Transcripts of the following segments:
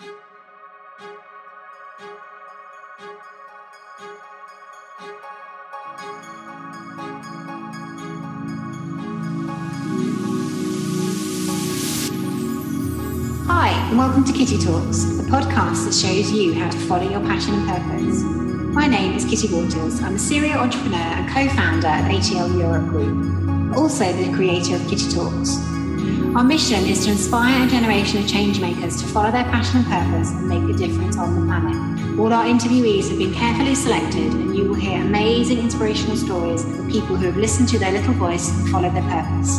Hi, and welcome to Kitty Talks, the podcast that shows you how to follow your passion and purpose. My name is Kitty Waters. I'm a serial entrepreneur and co founder of ATL Europe Group, also the creator of Kitty Talks. Our mission is to inspire a generation of change makers to follow their passion and purpose and make a difference on the planet. All our interviewees have been carefully selected, and you will hear amazing inspirational stories of people who have listened to their little voice and followed their purpose.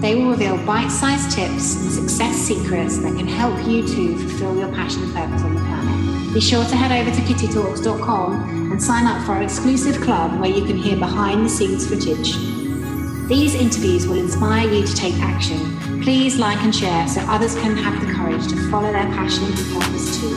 They will reveal bite sized tips and success secrets that can help you to fulfill your passion and purpose on the planet. Be sure to head over to kittytalks.com and sign up for our exclusive club where you can hear behind the scenes footage. These interviews will inspire you to take action. Please like and share so others can have the courage to follow their passion and purpose too.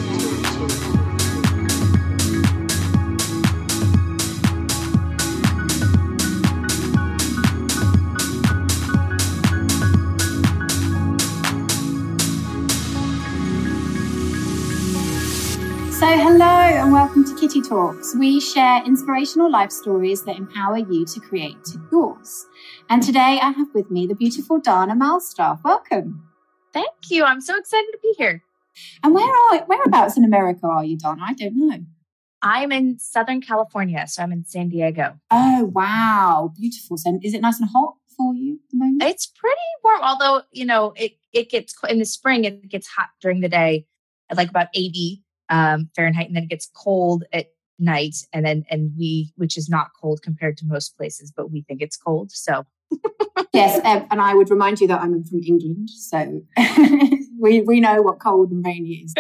So, hello and welcome to Kitty Talks. We share inspirational life stories that empower you to create yours. And today I have with me the beautiful Dana Malstaff. Welcome. Thank you. I'm so excited to be here. And where are whereabouts in America are you, Dana? I don't know. I'm in Southern California, so I'm in San Diego. Oh wow, beautiful. So, is it nice and hot for you at the moment? It's pretty warm, although you know it it gets in the spring. It gets hot during the day, at like about 80 um, Fahrenheit, and then it gets cold at night, and then and we, which is not cold compared to most places, but we think it's cold. So yes, um, and I would remind you that I'm from England, so we we know what cold and rainy is.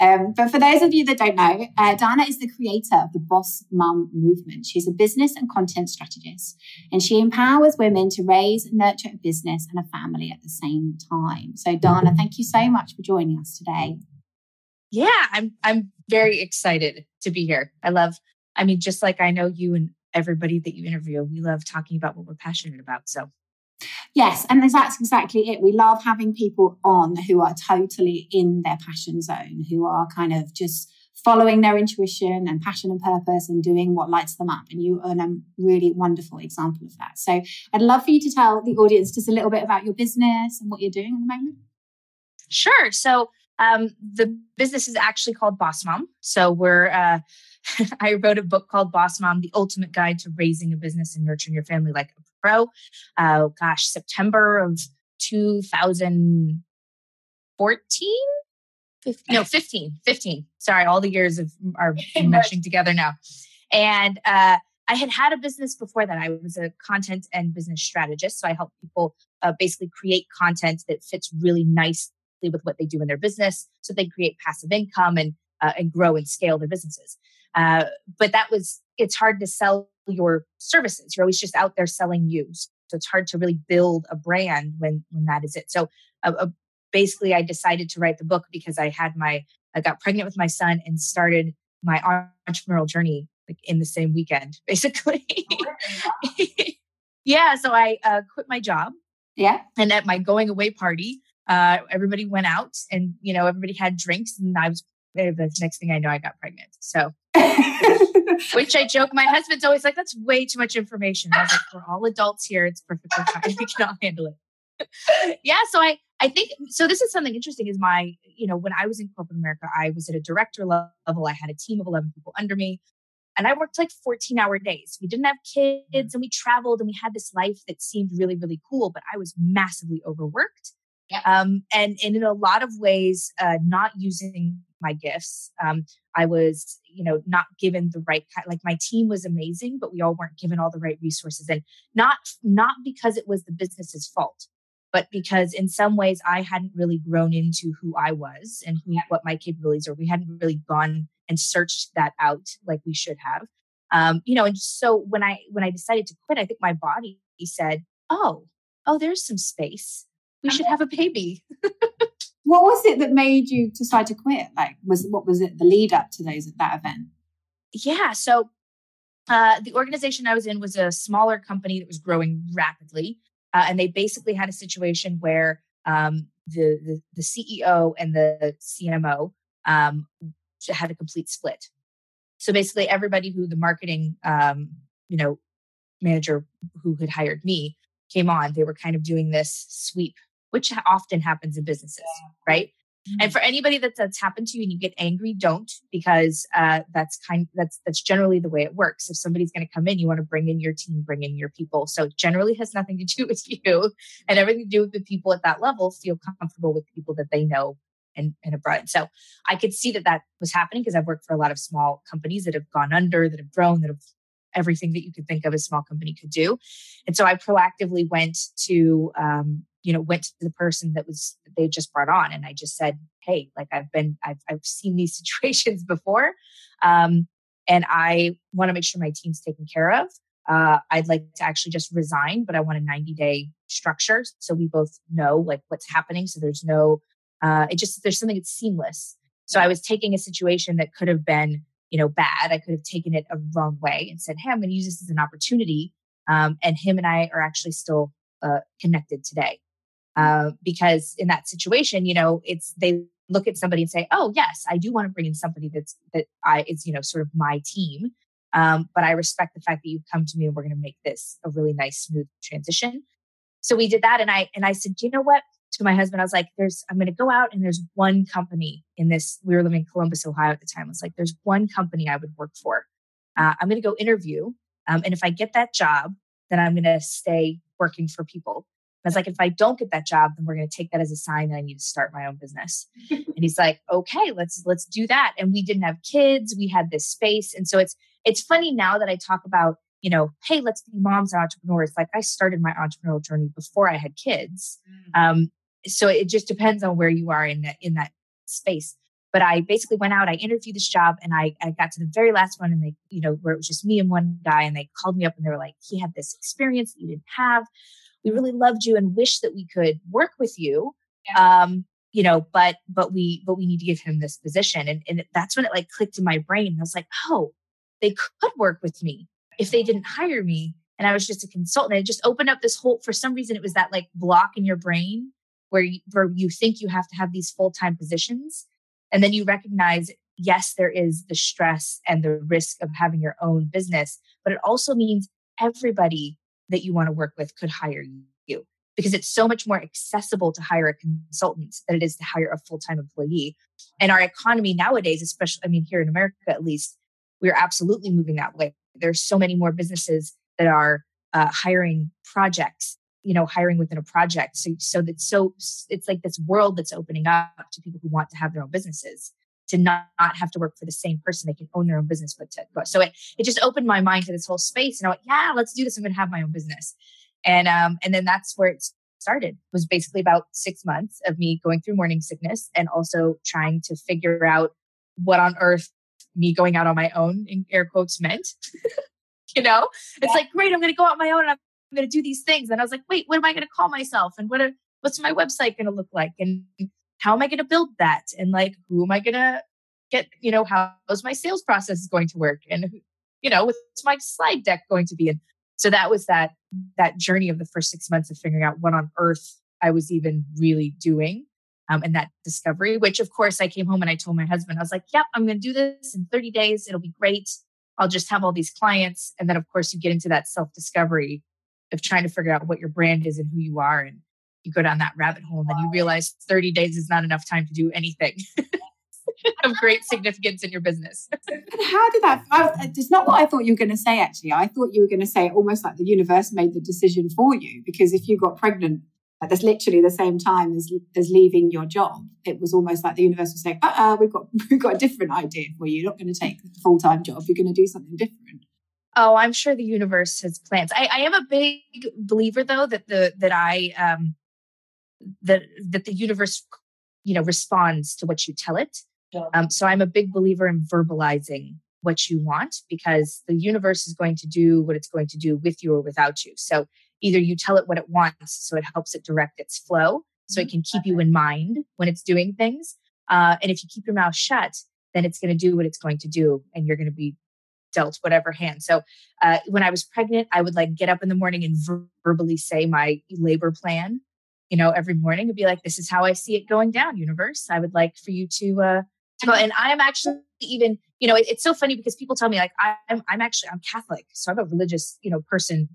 Um, but for those of you that don't know, uh, Dana is the creator of the Boss Mum movement. She's a business and content strategist, and she empowers women to raise and nurture a business and a family at the same time. So, Dana, thank you so much for joining us today yeah, I'm I'm very excited to be here. I love, I mean, just like I know you and everybody that you interview, we love talking about what we're passionate about. So Yes, and that's exactly it. We love having people on who are totally in their passion zone, who are kind of just following their intuition and passion and purpose and doing what lights them up. And you are a really wonderful example of that. So I'd love for you to tell the audience just a little bit about your business and what you're doing at the moment. Sure. So um, the business is actually called Boss Mom. So we're, uh, I wrote a book called Boss Mom, The Ultimate Guide to Raising a Business and Nurturing Your Family Like a Pro. Uh, gosh, September of 2014? 15, no, 15, 15. Sorry, all the years of are meshing together now. And uh, I had had a business before that. I was a content and business strategist. So I help people uh, basically create content that fits really nicely with what they do in their business so they create passive income and uh, and grow and scale their businesses uh, but that was it's hard to sell your services you're always just out there selling you. So it's hard to really build a brand when when that is it. So uh, uh basically i decided to write the book because i had my i got pregnant with my son and started my entrepreneurial journey like in the same weekend basically. Oh, yeah so i uh, quit my job yeah. and at my going away party uh, everybody went out and, you know, everybody had drinks and I was, the next thing I know, I got pregnant. So, which I joke, my husband's always like, that's way too much information. I was like, we're all adults here. It's perfectly fine. We can all handle it. yeah. So I, I think, so this is something interesting is my, you know, when I was in corporate America, I was at a director level. I had a team of 11 people under me and I worked like 14 hour days. We didn't have kids and we traveled and we had this life that seemed really, really cool, but I was massively overworked yeah. Um, and, and in a lot of ways, uh, not using my gifts. Um, I was, you know, not given the right kind. Like my team was amazing, but we all weren't given all the right resources, and not not because it was the business's fault, but because in some ways I hadn't really grown into who I was and who, what my capabilities are. We hadn't really gone and searched that out like we should have. Um, you know, and so when I when I decided to quit, I think my body said, "Oh, oh, there's some space." we should have a baby. what was it that made you decide to quit? Like, was what was it the lead up to those at that event? Yeah, so uh, the organization I was in was a smaller company that was growing rapidly, uh, and they basically had a situation where um, the, the, the CEO and the CMO um, had a complete split. So basically, everybody who the marketing, um, you know, manager who had hired me came on. They were kind of doing this sweep, which often happens in businesses, yeah. right? Mm-hmm. And for anybody that that's happened to you and you get angry, don't because uh, that's kind that's that's generally the way it works. If somebody's going to come in, you want to bring in your team, bring in your people. So generally has nothing to do with you and everything to do with the people at that level feel comfortable with people that they know and and abroad. So I could see that that was happening because I've worked for a lot of small companies that have gone under, that have grown, that have everything that you could think of a small company could do. And so I proactively went to um, you know, went to the person that was they just brought on and I just said, Hey, like I've been I've I've seen these situations before. Um, and I want to make sure my team's taken care of. Uh, I'd like to actually just resign, but I want a 90 day structure so we both know like what's happening. So there's no, uh, it just, there's something that's seamless. So I was taking a situation that could have been, you know, bad. I could have taken it a wrong way and said, Hey, I'm going to use this as an opportunity. Um, and him and I are actually still uh, connected today. Uh, because in that situation, you know, it's they look at somebody and say, "Oh, yes, I do want to bring in somebody that's that I is you know sort of my team." Um, but I respect the fact that you've come to me and we're going to make this a really nice, smooth transition. So we did that, and I and I said, you know what? To my husband, I was like, "There's I'm going to go out and there's one company in this. We were living in Columbus, Ohio at the time. I was like, there's one company I would work for. Uh, I'm going to go interview, um, and if I get that job, then I'm going to stay working for people I was like, if I don't get that job, then we're going to take that as a sign that I need to start my own business. and he's like, okay, let's let's do that. And we didn't have kids, we had this space, and so it's it's funny now that I talk about you know, hey, let's be moms and entrepreneurs. Like I started my entrepreneurial journey before I had kids. Mm. Um, so it just depends on where you are in that in that space. But I basically went out, I interviewed this job, and I, I got to the very last one, and they, you know, where it was just me and one guy, and they called me up and they were like, he had this experience that you didn't have we really loved you and wish that we could work with you yeah. um you know but but we but we need to give him this position and, and that's when it like clicked in my brain i was like oh they could work with me if they didn't hire me and i was just a consultant it just opened up this whole for some reason it was that like block in your brain where you, where you think you have to have these full-time positions and then you recognize yes there is the stress and the risk of having your own business but it also means everybody that you want to work with could hire you because it's so much more accessible to hire a consultant than it is to hire a full-time employee. And our economy nowadays, especially, I mean, here in America at least, we're absolutely moving that way. There's so many more businesses that are uh, hiring projects, you know, hiring within a project. So, so that so it's like this world that's opening up to people who want to have their own businesses to not, not have to work for the same person. They can own their own business, but to. So it, it just opened my mind to this whole space. And I went, yeah, let's do this. I'm going to have my own business. And, um, and then that's where it started was basically about six months of me going through morning sickness and also trying to figure out what on earth me going out on my own in air quotes meant. you know, it's like, great, I'm going to go out on my own and I'm going to do these things. And I was like, wait, what am I going to call myself? And what, are, what's my website going to look like? And how am I going to build that? And like, who am I going to get, you know, how's my sales process is going to work? And, you know, what's my slide deck going to be? And so that was that, that journey of the first six months of figuring out what on earth I was even really doing. Um, and that discovery, which of course I came home and I told my husband, I was like, yep, I'm going to do this in 30 days. It'll be great. I'll just have all these clients. And then, of course, you get into that self discovery of trying to figure out what your brand is and who you are. And you go down that rabbit hole and then you realize 30 days is not enough time to do anything of great significance in your business. How did that? it's not what I thought you were going to say. Actually, I thought you were going to say almost like the universe made the decision for you because if you got pregnant at this literally the same time as as leaving your job, it was almost like the universe was saying, "Uh, uh we've got we've got a different idea for you. You're not going to take the full time job. You're going to do something different." Oh, I'm sure the universe has plans. I, I am a big believer, though, that the that I um, that that the universe you know responds to what you tell it. Um, so i'm a big believer in verbalizing what you want because the universe is going to do what it's going to do with you or without you. So either you tell it what it wants so it helps it direct its flow so it mm-hmm. can keep you in mind when it's doing things. Uh, and if you keep your mouth shut then it's going to do what it's going to do and you're going to be dealt whatever hand. So uh, when I was pregnant, I would like get up in the morning and ver- verbally say my labor plan you know, every morning and be like, this is how I see it going down, universe. I would like for you to, uh, go. And I'm actually even, you know, it, it's so funny because people tell me like, I'm, I'm actually, I'm Catholic. So I'm a religious, you know, person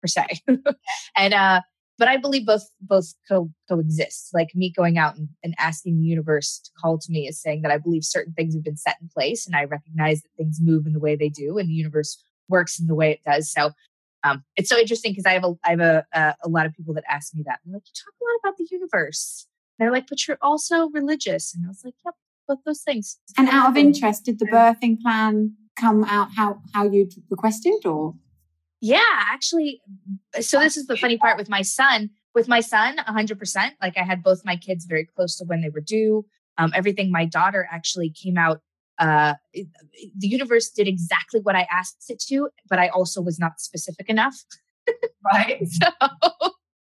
per se. and, uh, but I believe both, both co- coexist. Like me going out and, and asking the universe to call to me is saying that I believe certain things have been set in place and I recognize that things move in the way they do and the universe works in the way it does. So um, it's so interesting because I have a I have a, a, a lot of people that ask me that. They're like, you talk a lot about the universe. And they're like, but you're also religious. And I was like, yep, both those things. And out of interest, did the birthing plan come out how how you requested or? Yeah, actually. So this is the funny part with my son. With my son, 100%. Like I had both my kids very close to when they were due. Um, everything. My daughter actually came out uh, the universe did exactly what I asked it to, but I also was not specific enough. right.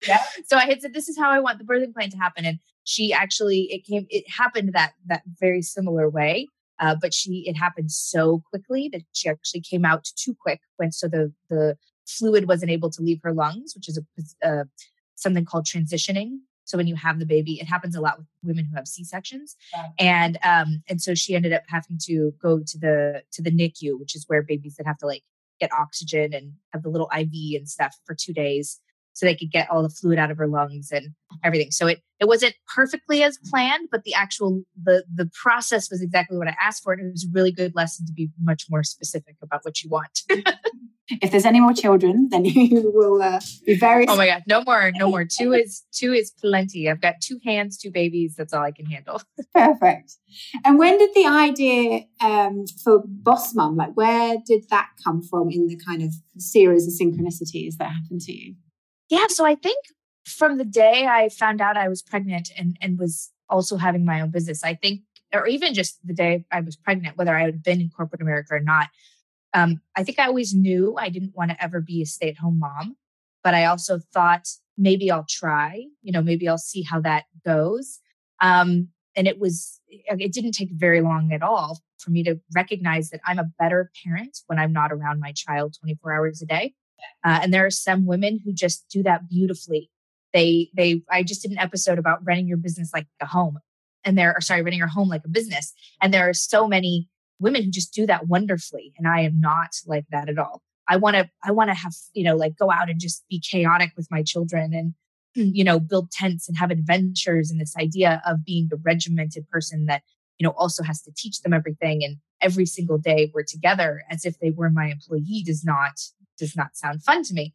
So, yeah. So I had said, "This is how I want the birthing plan to happen," and she actually it came. It happened that that very similar way, uh, but she it happened so quickly that she actually came out too quick. When so the the fluid wasn't able to leave her lungs, which is a uh, something called transitioning. So when you have the baby, it happens a lot with women who have C sections, yeah. and um, and so she ended up having to go to the to the NICU, which is where babies that have to like get oxygen and have the little IV and stuff for two days, so they could get all the fluid out of her lungs and everything. So it it wasn't perfectly as planned, but the actual the the process was exactly what I asked for, and it was a really good lesson to be much more specific about what you want. if there's any more children, then you will uh, be very. Oh my god, no more, no more. Two is two is plenty. I've got two hands, two babies. That's all I can handle. Perfect. And when did the idea um, for Boss Mum, like where did that come from in the kind of series of synchronicities that happened to you? Yeah, so I think from the day I found out I was pregnant and and was also having my own business, I think, or even just the day I was pregnant, whether I had been in corporate America or not um, I think I always knew I didn't want to ever be a stay at home mom, but I also thought maybe I'll try, you know, maybe I'll see how that goes. Um, and it was, it didn't take very long at all for me to recognize that I'm a better parent when I'm not around my child 24 hours a day. Uh, and there are some women who just do that beautifully. They, they, I just did an episode about running your business like a home and there are, sorry, running your home like a business. And there are so many women who just do that wonderfully and i am not like that at all i want to i want to have you know like go out and just be chaotic with my children and you know build tents and have adventures and this idea of being the regimented person that you know also has to teach them everything and every single day we're together as if they were my employee does not does not sound fun to me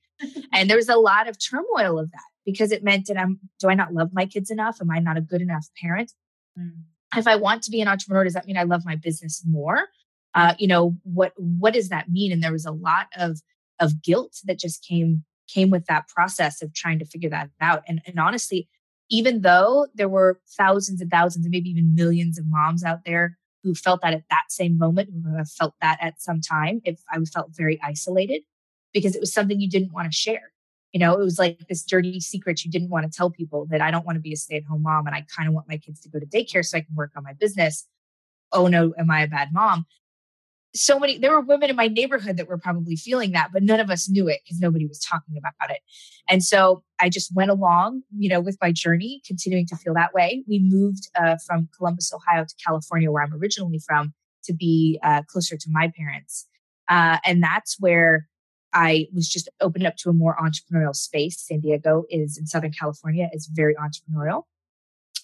and there was a lot of turmoil of that because it meant that i'm do i not love my kids enough am i not a good enough parent mm if I want to be an entrepreneur, does that mean I love my business more? Uh, you know, what what does that mean? And there was a lot of of guilt that just came came with that process of trying to figure that out. And, and honestly, even though there were thousands and thousands and maybe even millions of moms out there who felt that at that same moment, who have felt that at some time, if I felt very isolated because it was something you didn't want to share. You know, it was like this dirty secret you didn't want to tell people that I don't want to be a stay at home mom and I kind of want my kids to go to daycare so I can work on my business. Oh no, am I a bad mom? So many, there were women in my neighborhood that were probably feeling that, but none of us knew it because nobody was talking about it. And so I just went along, you know, with my journey, continuing to feel that way. We moved uh, from Columbus, Ohio to California, where I'm originally from, to be uh, closer to my parents. Uh, and that's where I was just opened up to a more entrepreneurial space. San Diego is in Southern California is very entrepreneurial.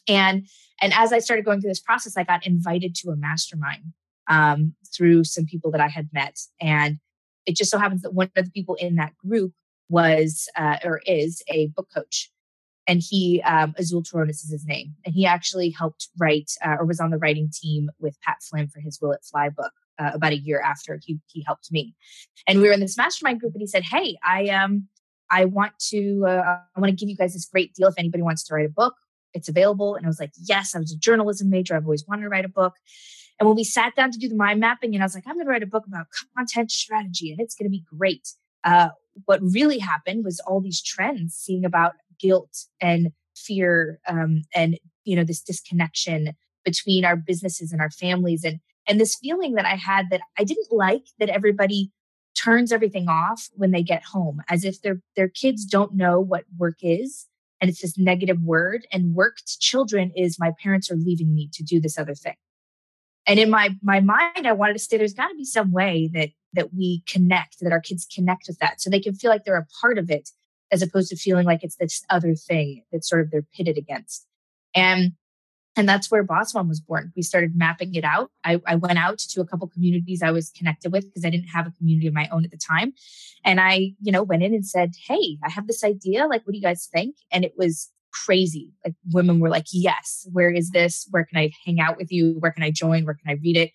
And and as I started going through this process, I got invited to a mastermind um, through some people that I had met. And it just so happens that one of the people in that group was uh, or is a book coach. And he, um, Azul Terronez is his name. And he actually helped write uh, or was on the writing team with Pat Flynn for his Will It Fly book uh, about a year after he he helped me. And we were in this mastermind group, and he said, "Hey, I um I want to uh, I want to give you guys this great deal if anybody wants to write a book. It's available." And I was like, "Yes, I was a journalism major. I've always wanted to write a book." And when we sat down to do the mind mapping, and I was like, "I'm going to write a book about content strategy, and it's going to be great." Uh, what really happened was all these trends, seeing about guilt and fear, um, and you know this disconnection between our businesses and our families, and and this feeling that I had that I didn't like that everybody turns everything off when they get home as if their their kids don't know what work is and it's this negative word. And work to children is my parents are leaving me to do this other thing. And in my my mind, I wanted to say there's got to be some way that that we connect, that our kids connect with that, so they can feel like they're a part of it, as opposed to feeling like it's this other thing that sort of they're pitted against. And and that's where Boss Mom was born. We started mapping it out. I, I went out to a couple communities I was connected with because I didn't have a community of my own at the time. And I, you know, went in and said, Hey, I have this idea. Like, what do you guys think? And it was crazy. Like women were like, Yes, where is this? Where can I hang out with you? Where can I join? Where can I read it?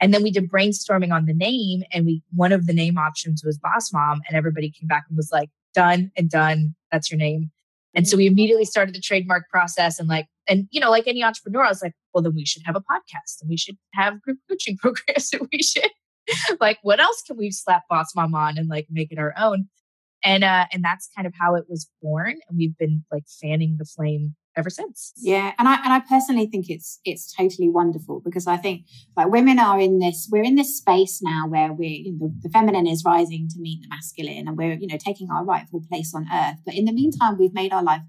And then we did brainstorming on the name, and we one of the name options was Boss Mom, and everybody came back and was like, done and done. That's your name. And so we immediately started the trademark process and like and you know, like any entrepreneur, I was like, well, then we should have a podcast and we should have group coaching programs and we should like, what else can we slap Boss Mom on and like make it our own? And uh, and that's kind of how it was born. And we've been like fanning the flame ever since. Yeah, and I and I personally think it's it's totally wonderful because I think like women are in this we're in this space now where we you know, the feminine is rising to meet the masculine and we're you know taking our rightful place on earth. But in the meantime, we've made our life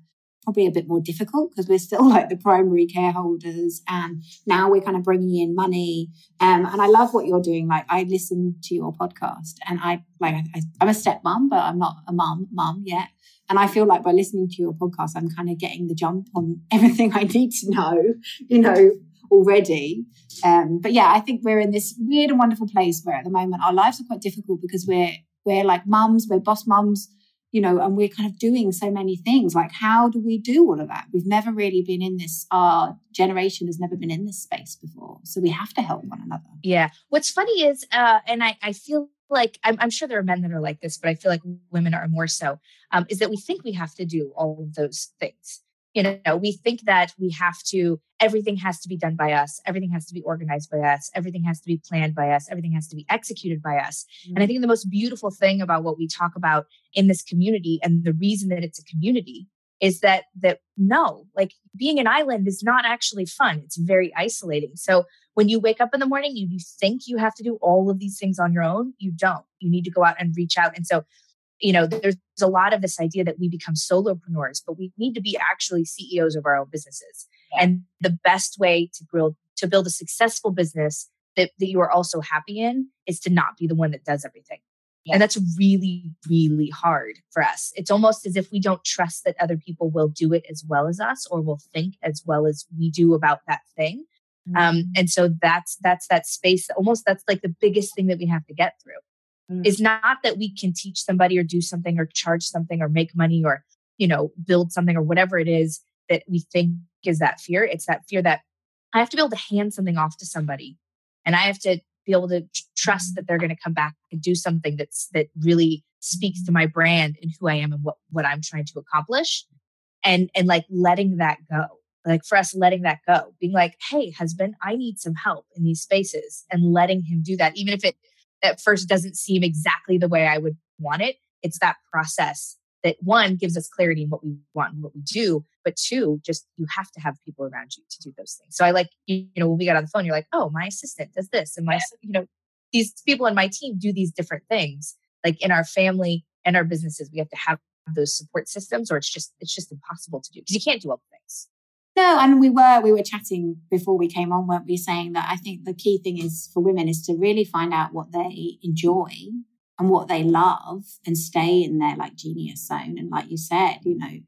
probably a bit more difficult because we're still like the primary care holders and now we're kind of bringing in money. Um, and i love what you're doing. Like i listen to your podcast and i like I, i'm a stepmom but i'm not a mum mum yet. And i feel like by listening to your podcast i'm kind of getting the jump on everything i need to know you know already. Um, but yeah i think we're in this weird and wonderful place where at the moment our lives are quite difficult because we're we're like mums we're boss mums you know, and we're kind of doing so many things. Like, how do we do all of that? We've never really been in this, our generation has never been in this space before. So we have to help one another. Yeah. What's funny is, uh, and I, I feel like I'm, I'm, sure there are men that are like this, but I feel like women are more so, um, is that we think we have to do all of those things you know we think that we have to everything has to be done by us. Everything has to be organized by us. Everything has to be planned by us. Everything has to be executed by us. Mm-hmm. and i think the most beautiful thing about what we talk about in this community and the reason that it's a community is that that no like being an island is not actually fun. It's very isolating. So when you wake up in the morning you, you think you have to do all of these things on your own. You don't. You need to go out and reach out. And so you know, there's a lot of this idea that we become solopreneurs, but we need to be actually CEOs of our own businesses. Yeah. And the best way to build to build a successful business that, that you are also happy in is to not be the one that does everything. Yeah. And that's really, really hard for us. It's almost as if we don't trust that other people will do it as well as us or will think as well as we do about that thing. Um, mm-hmm. Um, and so that's that's that space. Almost that's like the biggest thing that we have to get through mm. is not that we can teach somebody or do something or charge something or make money or, you know, build something or whatever it is that we think is that fear. It's that fear that I have to be able to hand something off to somebody and I have to be able to trust that they're going to come back and do something that's that really speaks to my brand and who I am and what what I'm trying to accomplish and and like letting that go like for us letting that go being like hey husband I need some help in these spaces and letting him do that even if it at first doesn't seem exactly the way I would want it. It's that process that one gives us clarity in what we want and what we do, but two, just you have to have people around you to do those things. So I like, you know, when we got on the phone, you're like, oh, my assistant does this, and my, you know, these people in my team do these different things. Like in our family and our businesses, we have to have those support systems, or it's just it's just impossible to do because you can't do all the things. No, and we were we were chatting before we came on, weren't we? Saying that I think the key thing is for women is to really find out what they enjoy and what they love and stay in their like genius zone. And like you said, you know,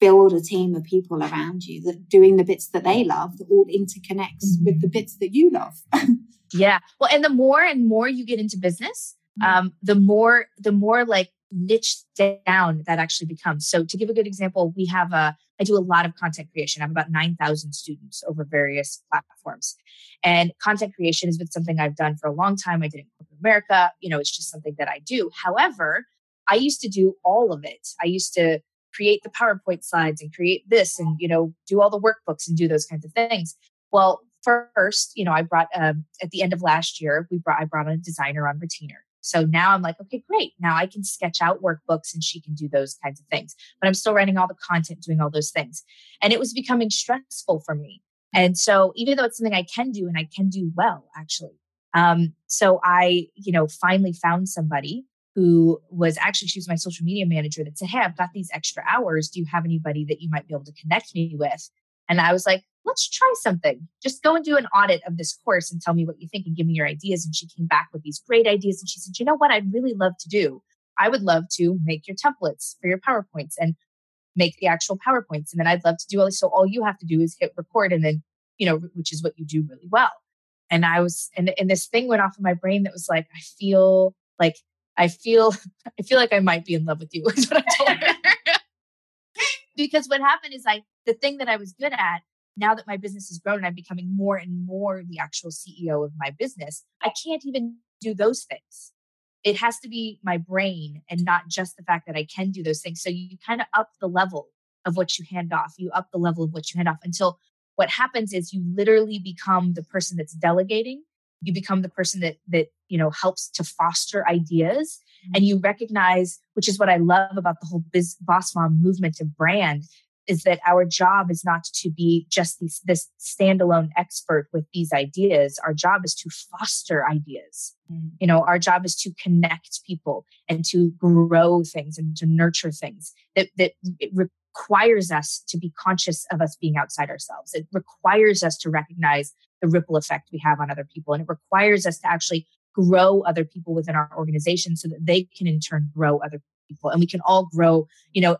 build a team of people around you that doing the bits that they love that all interconnects mm-hmm. with the bits that you love. yeah. Well, and the more and more you get into business, mm-hmm. um, the more the more like niche down that actually becomes. So to give a good example, we have a I do a lot of content creation. I have about 9,000 students over various platforms. And content creation has been something I've done for a long time. I did it in corporate America. You know, it's just something that I do. However, I used to do all of it. I used to create the PowerPoint slides and create this and, you know, do all the workbooks and do those kinds of things. Well, first, you know, I brought um, at the end of last year, we brought I brought a designer on retainer. So now I'm like, okay, great. Now I can sketch out workbooks and she can do those kinds of things. But I'm still writing all the content, doing all those things. And it was becoming stressful for me. And so even though it's something I can do and I can do well, actually. Um, so I, you know, finally found somebody who was actually, she was my social media manager that said, Hey, I've got these extra hours. Do you have anybody that you might be able to connect me with? And I was like, let's try something. Just go and do an audit of this course and tell me what you think and give me your ideas. And she came back with these great ideas. And she said, you know what I'd really love to do? I would love to make your templates for your PowerPoints and make the actual PowerPoints. And then I'd love to do all this. So all you have to do is hit record and then, you know, which is what you do really well. And I was, and, and this thing went off in my brain that was like, I feel like, I feel, I feel like I might be in love with you is what I told her. because what happened is I, the thing that I was good at now that my business has grown and I'm becoming more and more the actual CEO of my business, I can't even do those things. It has to be my brain and not just the fact that I can do those things. So you kind of up the level of what you hand off. You up the level of what you hand off until what happens is you literally become the person that's delegating. You become the person that that you know helps to foster ideas, mm-hmm. and you recognize, which is what I love about the whole biz, boss mom movement and brand, is that our job is not to be just these, this standalone expert with these ideas. Our job is to foster ideas. Mm. You know, our job is to connect people and to grow things and to nurture things that, that it requires us to be conscious of us being outside ourselves. It requires us to recognize the ripple effect we have on other people. And it requires us to actually grow other people within our organization so that they can in turn grow other people and we can all grow you know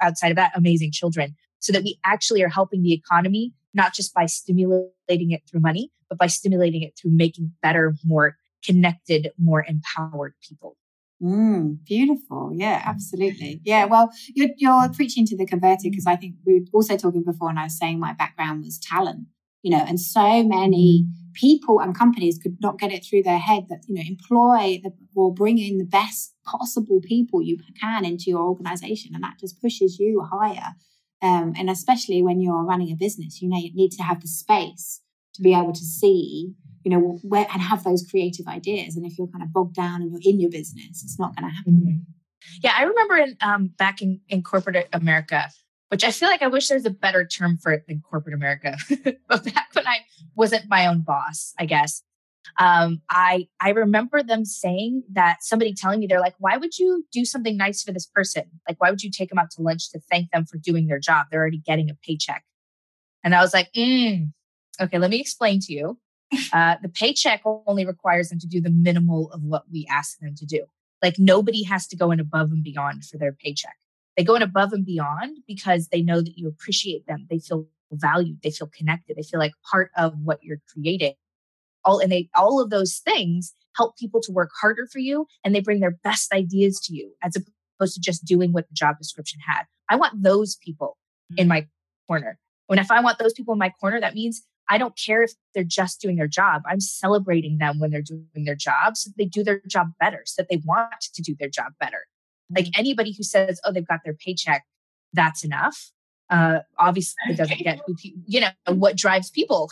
outside of that, amazing children, so that we actually are helping the economy, not just by stimulating it through money, but by stimulating it through making better, more connected, more empowered people. Mm, beautiful. Yeah, absolutely. Yeah. Well, you're, you're preaching to the converted because I think we were also talking before, and I was saying my background was talent, you know, and so many mm. people and companies could not get it through their head that you know employ the, or bring in the best possible people you can into your organization and that just pushes you higher. Um, and especially when you're running a business you know you need to have the space to be able to see you know where and have those creative ideas. And if you're kind of bogged down and you're in your business it's not going to happen. Mm-hmm. yeah i remember in um, back in, in corporate america which I feel like I wish there's a better term for it than corporate America. but back when I wasn't my own boss, I guess, um, I I remember them saying that somebody telling me they're like, why would you do something nice for this person? Like, why would you take them out to lunch to thank them for doing their job? They're already getting a paycheck. And I was like, mm, okay, let me explain to you. Uh, the paycheck only requires them to do the minimal of what we ask them to do. Like nobody has to go in above and beyond for their paycheck. They go in above and beyond because they know that you appreciate them. They feel valued. They feel connected. They feel like part of what you're creating. All and they all of those things help people to work harder for you and they bring their best ideas to you as opposed to just doing what the job description had. I want those people in mm. my corner. When if I want those people in my corner, that means I don't care if they're just doing their job. I'm celebrating them when they're doing their job so they do their job better, so that they want to do their job better. Like anybody who says, oh, they've got their paycheck, that's enough. Uh, obviously, it doesn't get who pe- you know what drives people.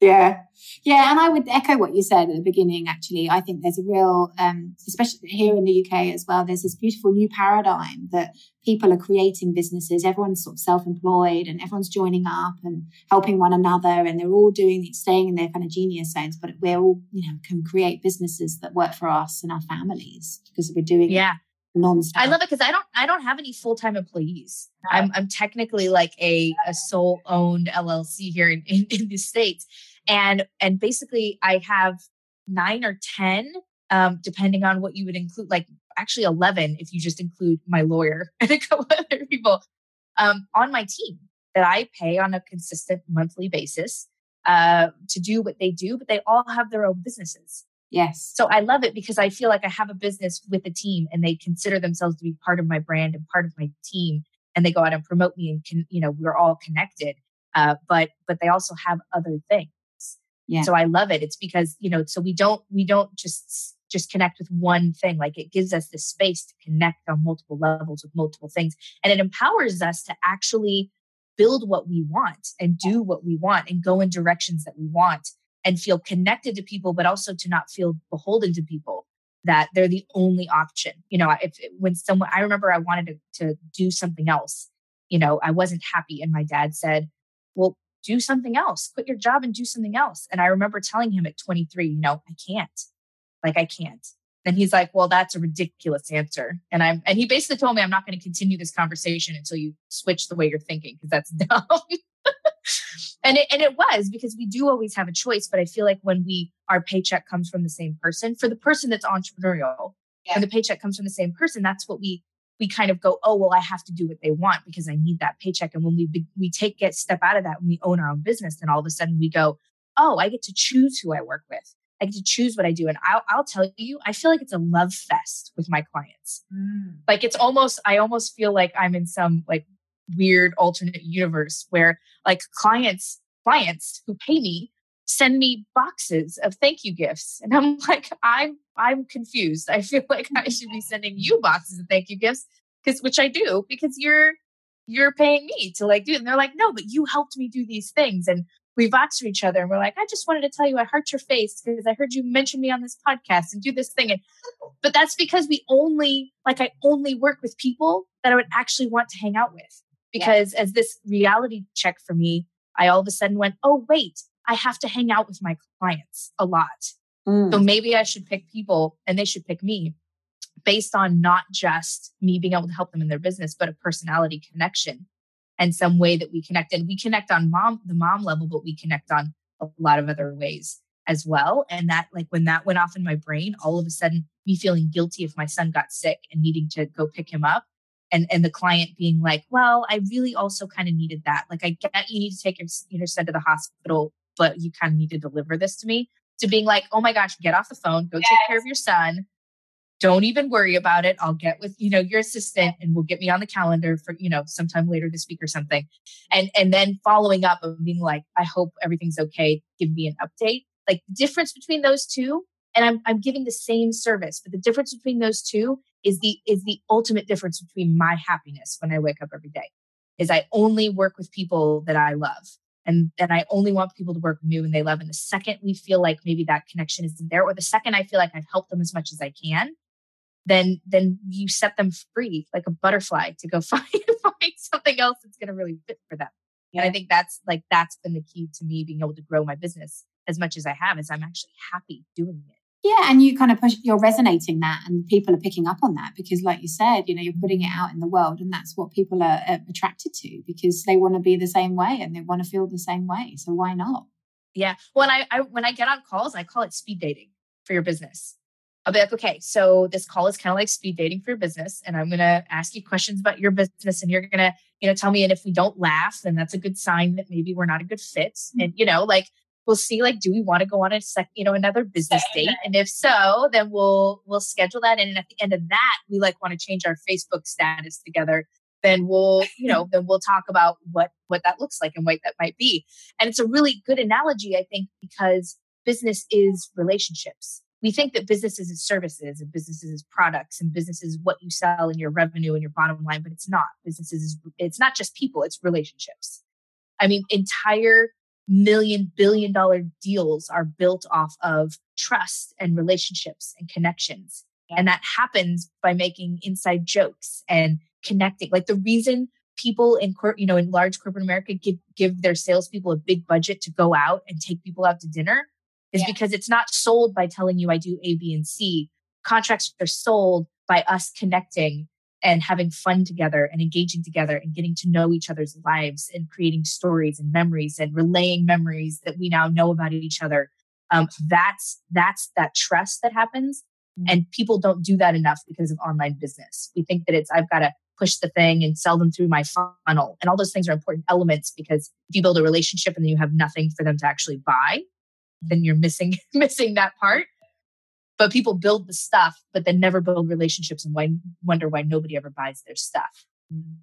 yeah, yeah, and I would echo what you said at the beginning. Actually, I think there's a real, um, especially here in the UK as well. There's this beautiful new paradigm that people are creating businesses. Everyone's sort of self-employed, and everyone's joining up and helping one another, and they're all doing staying in their kind of genius zones. But we're all, you know, can create businesses that work for us and our families because we're doing yeah nonstop. I love it because I don't I don't have any full time employees. I'm I'm technically like a a sole owned LLC here in, in, in the states, and and basically I have nine or ten, um, depending on what you would include. Like actually eleven if you just include my lawyer and a couple other people um, on my team that I pay on a consistent monthly basis uh, to do what they do, but they all have their own businesses. Yes. So I love it because I feel like I have a business with a team and they consider themselves to be part of my brand and part of my team and they go out and promote me and can, you know, we're all connected. Uh, but, but they also have other things. Yeah. So I love it. It's because, you know, so we don't, we don't just, just connect with one thing. Like it gives us the space to connect on multiple levels with multiple things. And it empowers us to actually build what we want and do what we want and go in directions that we want and feel connected to people, but also to not feel beholden to people that they're the only option. You know, if when someone, I remember I wanted to, to do something else, you know, I wasn't happy. And my dad said, well, do something else, quit your job and do something else. And I remember telling him at 23, you know, I can't, like, I can't. And he's like, well, that's a ridiculous answer. And I'm, and he basically told me I'm not going to continue this conversation until you switch the way you're thinking because that's dumb. and it, and it was because we do always have a choice. But I feel like when we, our paycheck comes from the same person for the person that's entrepreneurial yeah. and the paycheck comes from the same person, that's what we, we kind of go, oh, well, I have to do what they want because I need that paycheck. And when we, we take, get step out of that and we own our own business, then all of a sudden we go, oh, I get to choose who I work with. I get to choose what I do. And I'll, I'll tell you, I feel like it's a love fest with my clients. Mm. Like it's almost, I almost feel like I'm in some like weird alternate universe where like clients, clients who pay me send me boxes of thank you gifts. And I'm like, I'm, I'm confused. I feel like I should be sending you boxes of thank you gifts because, which I do because you're, you're paying me to like do it. And they're like, no, but you helped me do these things. And we vox for each other and we're like, I just wanted to tell you I heart your face because I heard you mention me on this podcast and do this thing. And but that's because we only like I only work with people that I would actually want to hang out with. Because yeah. as this reality check for me, I all of a sudden went, oh wait, I have to hang out with my clients a lot. Mm. So maybe I should pick people and they should pick me based on not just me being able to help them in their business, but a personality connection and some way that we connect. And we connect on mom, the mom level, but we connect on a lot of other ways as well. And that, like, when that went off in my brain, all of a sudden, me feeling guilty if my son got sick and needing to go pick him up. And, and the client being like, well, I really also kind of needed that. Like, I get you need to take your, your son to the hospital, but you kind of need to deliver this to me. To being like, oh my gosh, get off the phone, go yes. take care of your son don't even worry about it. I'll get with, you know, your assistant and we'll get me on the calendar for, you know, sometime later this week or something. And, and then following up and being like, I hope everything's okay. Give me an update. Like the difference between those two, and I'm, I'm giving the same service, but the difference between those two is the, is the ultimate difference between my happiness when I wake up every day is I only work with people that I love. And, and I only want people to work with me when they love. And the second we feel like maybe that connection isn't there, or the second I feel like I've helped them as much as I can, then then you set them free like a butterfly to go find find something else that's going to really fit for them. Yeah. And I think that's like that's been the key to me being able to grow my business as much as I have is I'm actually happy doing it. Yeah, and you kind of push you're resonating that and people are picking up on that because like you said, you know, you're putting it out in the world and that's what people are, are attracted to because they want to be the same way and they want to feel the same way. So why not? Yeah. When I, I when I get on calls, I call it speed dating for your business I'll be like, okay, so this call is kind of like speed dating for your business. And I'm going to ask you questions about your business and you're going to, you know, tell me. And if we don't laugh, then that's a good sign that maybe we're not a good fit. Mm-hmm. And, you know, like we'll see, like, do we want to go on a sec, you know, another business date? And if so, then we'll, we'll schedule that. And at the end of that, we like want to change our Facebook status together. Then we'll, you know, then we'll talk about what, what that looks like and what that might be. And it's a really good analogy, I think, because business is relationships we think that businesses is services and businesses is products and businesses is what you sell and your revenue and your bottom line, but it's not. Businesses is it's not just people, it's relationships. I mean, entire million billion dollar deals are built off of trust and relationships and connections. And that happens by making inside jokes and connecting. Like the reason people in court, you know, in large corporate America give give their salespeople a big budget to go out and take people out to dinner is yeah. because it's not sold by telling you I do A, B, and C. Contracts are sold by us connecting and having fun together and engaging together and getting to know each other's lives and creating stories and memories and relaying memories that we now know about each other. Um, that's that's that trust that happens, mm-hmm. and people don't do that enough because of online business. We think that it's I've got to push the thing and sell them through my funnel, and all those things are important elements because if you build a relationship and then you have nothing for them to actually buy, then you're missing missing that part. But people build the stuff but then never build relationships and why, wonder why nobody ever buys their stuff. Mm.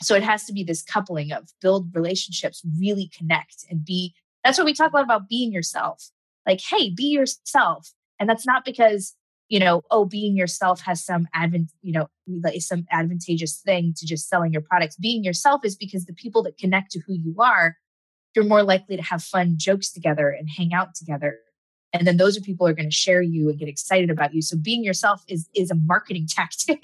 so it has to be this coupling of build relationships really connect and be that's what we talk a lot about being yourself. Like hey be yourself. And that's not because you know oh being yourself has some advent you know like some advantageous thing to just selling your products. Being yourself is because the people that connect to who you are you're more likely to have fun jokes together and hang out together and then those are people who are going to share you and get excited about you so being yourself is is a marketing tactic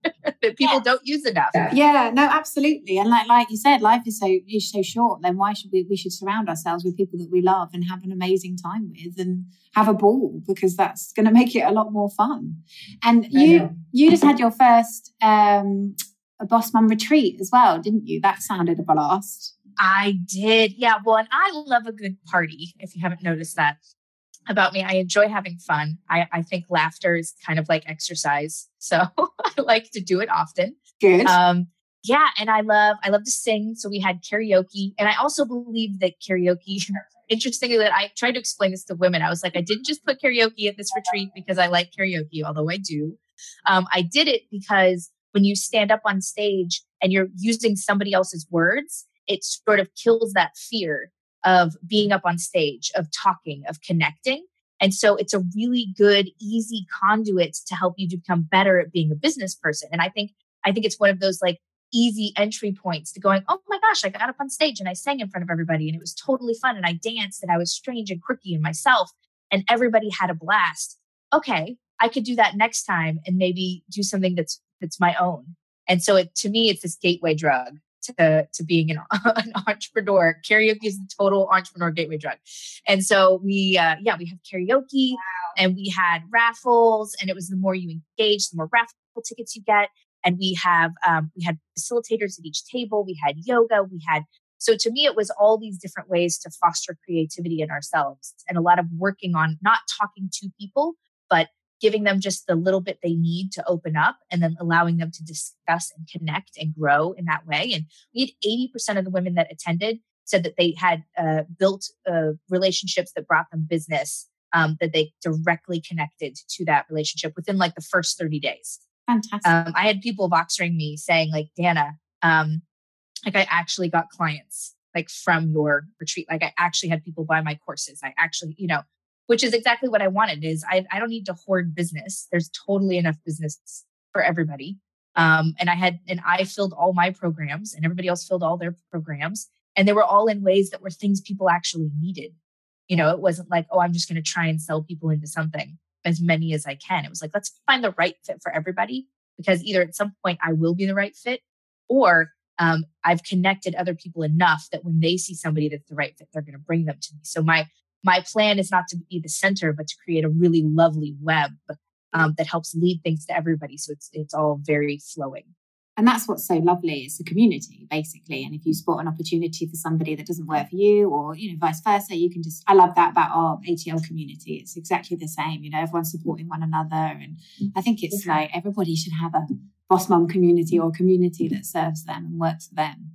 that people yeah. don't use enough. Yeah, no, absolutely. And like like you said, life is so is so short. Then why should we we should surround ourselves with people that we love and have an amazing time with and have a ball because that's going to make it a lot more fun. And you you just had your first um a boss mum retreat as well, didn't you? That sounded a blast. I did. Yeah. Well, and I love a good party, if you haven't noticed that about me. I enjoy having fun. I, I think laughter is kind of like exercise. So I like to do it often. Good. Um, yeah, and I love I love to sing. So we had karaoke, and I also believe that karaoke. Interestingly, that I tried to explain this to women. I was like, I didn't just put karaoke at this retreat because I like karaoke, although I do. Um, I did it because when you stand up on stage and you're using somebody else's words, it sort of kills that fear of being up on stage, of talking, of connecting. And so it's a really good, easy conduit to help you to become better at being a business person. And I think, I think it's one of those like easy entry points to going, oh my gosh, I got up on stage and I sang in front of everybody and it was totally fun. And I danced and I was strange and quirky in myself and everybody had a blast. Okay, I could do that next time and maybe do something that's that's my own. And so it to me, it's this gateway drug to, to being an, an entrepreneur. Karaoke is the total entrepreneur gateway drug. And so we, uh, yeah, we have karaoke wow. and we had raffles and it was the more you engage, the more raffle tickets you get. And we have, um, we had facilitators at each table. We had yoga. We had, so to me, it was all these different ways to foster creativity in ourselves and a lot of working on not talking to people, but giving them just the little bit they need to open up and then allowing them to discuss and connect and grow in that way. And we had 80% of the women that attended said that they had uh, built uh, relationships that brought them business um, that they directly connected to that relationship within like the first 30 days. Fantastic. Um, I had people voxering me saying like, Dana, um, like I actually got clients like from your retreat. Like I actually had people buy my courses. I actually, you know, which is exactly what I wanted is I, I don't need to hoard business. There's totally enough business for everybody. Um, and I had, and I filled all my programs and everybody else filled all their programs. And they were all in ways that were things people actually needed. You know, it wasn't like, oh, I'm just going to try and sell people into something as many as I can. It was like, let's find the right fit for everybody because either at some point I will be the right fit or um, I've connected other people enough that when they see somebody that's the right fit, they're going to bring them to me. So my my plan is not to be the center, but to create a really lovely web um, that helps lead things to everybody. So it's it's all very flowing. And that's what's so lovely. It's a community, basically. And if you spot an opportunity for somebody that doesn't work for you, or you know, vice versa, you can just. I love that about our ATL community. It's exactly the same. You know, everyone's supporting one another, and I think it's like everybody should have a boss mom community or community that serves them and works for them.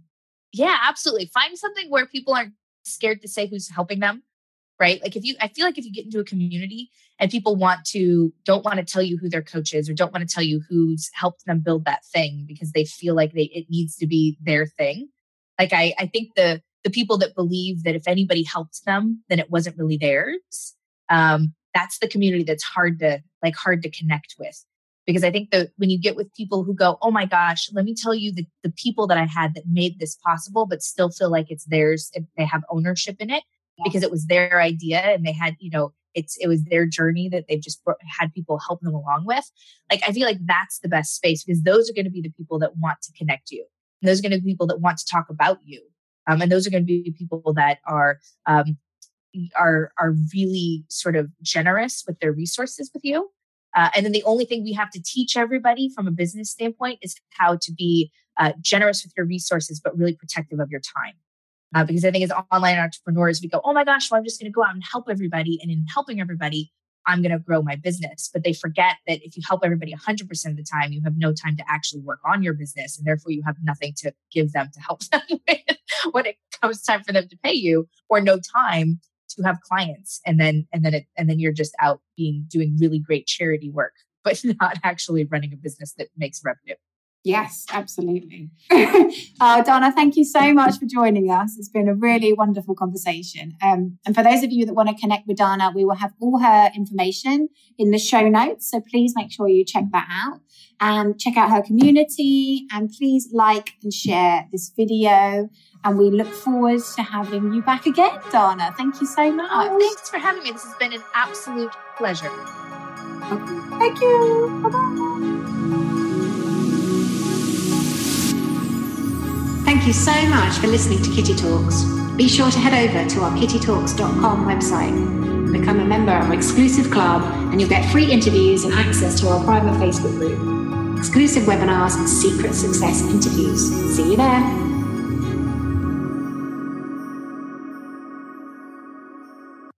Yeah, absolutely. Find something where people aren't scared to say who's helping them right? Like if you, I feel like if you get into a community and people want to, don't want to tell you who their coach is or don't want to tell you who's helped them build that thing because they feel like they, it needs to be their thing. Like I, I think the, the people that believe that if anybody helped them, then it wasn't really theirs. Um, that's the community that's hard to like hard to connect with because I think that when you get with people who go, oh my gosh, let me tell you the, the people that I had that made this possible, but still feel like it's theirs, they have ownership in it because it was their idea and they had, you know, it's it was their journey that they've just had people help them along with. Like I feel like that's the best space because those are going to be the people that want to connect you. And those are going to be people that want to talk about you. Um, and those are going to be people that are um, are are really sort of generous with their resources with you. Uh, and then the only thing we have to teach everybody from a business standpoint is how to be uh, generous with your resources, but really protective of your time. Uh, because I think as online entrepreneurs, we go, oh my gosh, well, I'm just going to go out and help everybody. And in helping everybody, I'm going to grow my business. But they forget that if you help everybody 100% of the time, you have no time to actually work on your business. And therefore, you have nothing to give them to help them with when it comes time for them to pay you or no time to have clients. And then, and then it, and then you're just out being, doing really great charity work, but not actually running a business that makes revenue. Yes, absolutely. uh, Dana, thank you so much for joining us. It's been a really wonderful conversation. Um, and for those of you that want to connect with Donna, we will have all her information in the show notes. So please make sure you check that out and check out her community. And please like and share this video. And we look forward to having you back again, Donna. Thank you so much. Oh, thanks for having me. This has been an absolute pleasure. Okay. Thank you. Bye bye. Thank you so much for listening to Kitty Talks. Be sure to head over to our kittytalks.com website, become a member of our exclusive club, and you'll get free interviews and access to our private Facebook group, exclusive webinars, and secret success interviews. See you there.